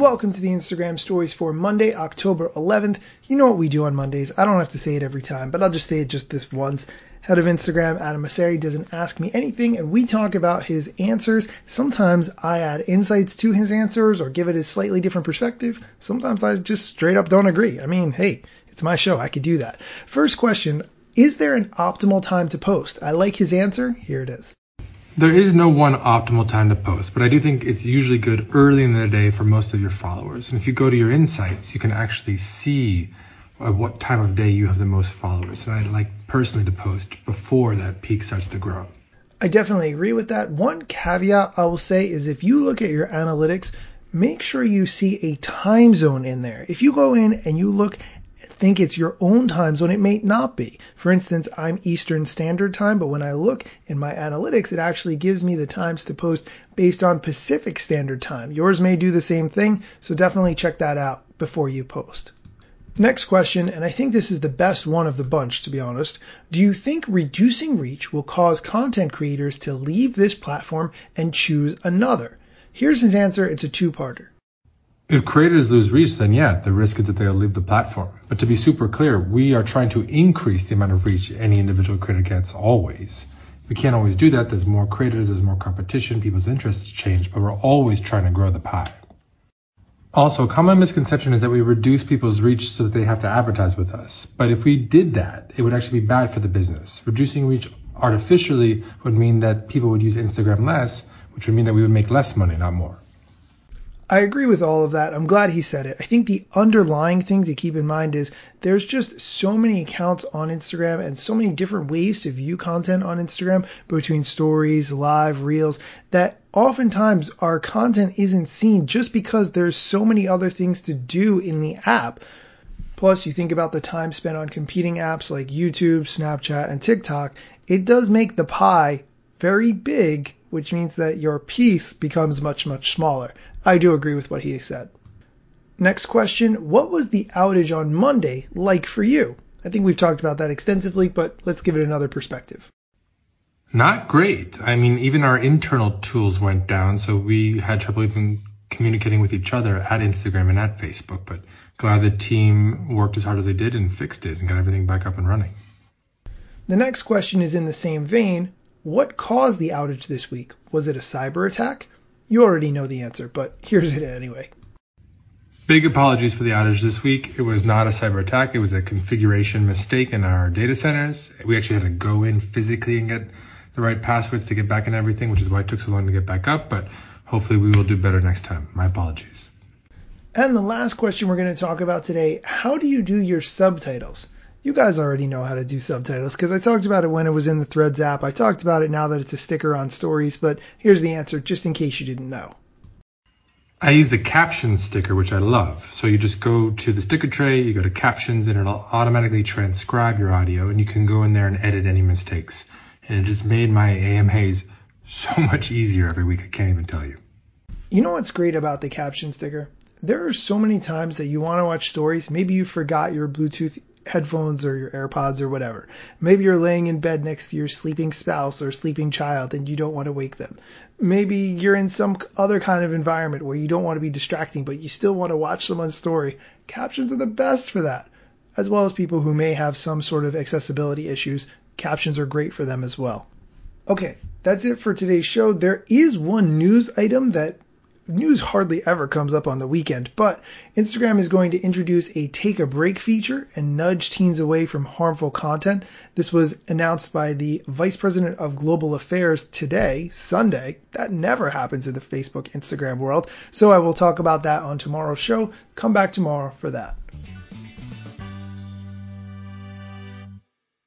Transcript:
Welcome to the Instagram stories for Monday, October 11th. You know what we do on Mondays. I don't have to say it every time, but I'll just say it just this once. Head of Instagram, Adam Mosseri, doesn't ask me anything, and we talk about his answers. Sometimes I add insights to his answers or give it a slightly different perspective. Sometimes I just straight up don't agree. I mean, hey, it's my show. I could do that. First question Is there an optimal time to post? I like his answer. Here it is. There is no one optimal time to post, but I do think it's usually good early in the day for most of your followers. And if you go to your insights, you can actually see at what time of day you have the most followers. And I like personally to post before that peak starts to grow. I definitely agree with that. One caveat I will say is if you look at your analytics, make sure you see a time zone in there. If you go in and you look think it's your own time zone, it may not be. For instance, I'm Eastern Standard Time, but when I look in my analytics, it actually gives me the times to post based on Pacific Standard Time. Yours may do the same thing, so definitely check that out before you post. Next question, and I think this is the best one of the bunch, to be honest. Do you think reducing reach will cause content creators to leave this platform and choose another? Here's his answer. It's a two-parter. If creators lose reach, then yeah, the risk is that they'll leave the platform. But to be super clear, we are trying to increase the amount of reach any individual creator gets always. We can't always do that. There's more creators, there's more competition, people's interests change, but we're always trying to grow the pie. Also, a common misconception is that we reduce people's reach so that they have to advertise with us. But if we did that, it would actually be bad for the business. Reducing reach artificially would mean that people would use Instagram less, which would mean that we would make less money, not more. I agree with all of that. I'm glad he said it. I think the underlying thing to keep in mind is there's just so many accounts on Instagram and so many different ways to view content on Instagram between stories, live, reels, that oftentimes our content isn't seen just because there's so many other things to do in the app. Plus, you think about the time spent on competing apps like YouTube, Snapchat, and TikTok, it does make the pie very big which means that your piece becomes much, much smaller. I do agree with what he said. Next question What was the outage on Monday like for you? I think we've talked about that extensively, but let's give it another perspective. Not great. I mean, even our internal tools went down, so we had trouble even communicating with each other at Instagram and at Facebook, but glad the team worked as hard as they did and fixed it and got everything back up and running. The next question is in the same vein. What caused the outage this week? Was it a cyber attack? You already know the answer, but here's it anyway. Big apologies for the outage this week. It was not a cyber attack. It was a configuration mistake in our data centers. We actually had to go in physically and get the right passwords to get back in everything, which is why it took so long to get back up, but hopefully we will do better next time. My apologies. And the last question we're going to talk about today, how do you do your subtitles? You guys already know how to do subtitles because I talked about it when it was in the Threads app. I talked about it now that it's a sticker on stories, but here's the answer just in case you didn't know. I use the caption sticker, which I love. So you just go to the sticker tray, you go to captions, and it'll automatically transcribe your audio, and you can go in there and edit any mistakes. And it just made my AMAs so much easier every week. I can't even tell you. You know what's great about the caption sticker? There are so many times that you want to watch stories. Maybe you forgot your Bluetooth headphones or your AirPods or whatever. Maybe you're laying in bed next to your sleeping spouse or sleeping child and you don't want to wake them. Maybe you're in some other kind of environment where you don't want to be distracting, but you still want to watch someone's story. Captions are the best for that. As well as people who may have some sort of accessibility issues, captions are great for them as well. Okay, that's it for today's show. There is one news item that news hardly ever comes up on the weekend, but Instagram is going to introduce a take a break feature and nudge teens away from harmful content. This was announced by the Vice President of Global Affairs today, Sunday. That never happens in the Facebook Instagram world. So I will talk about that on tomorrow's show. Come back tomorrow for that.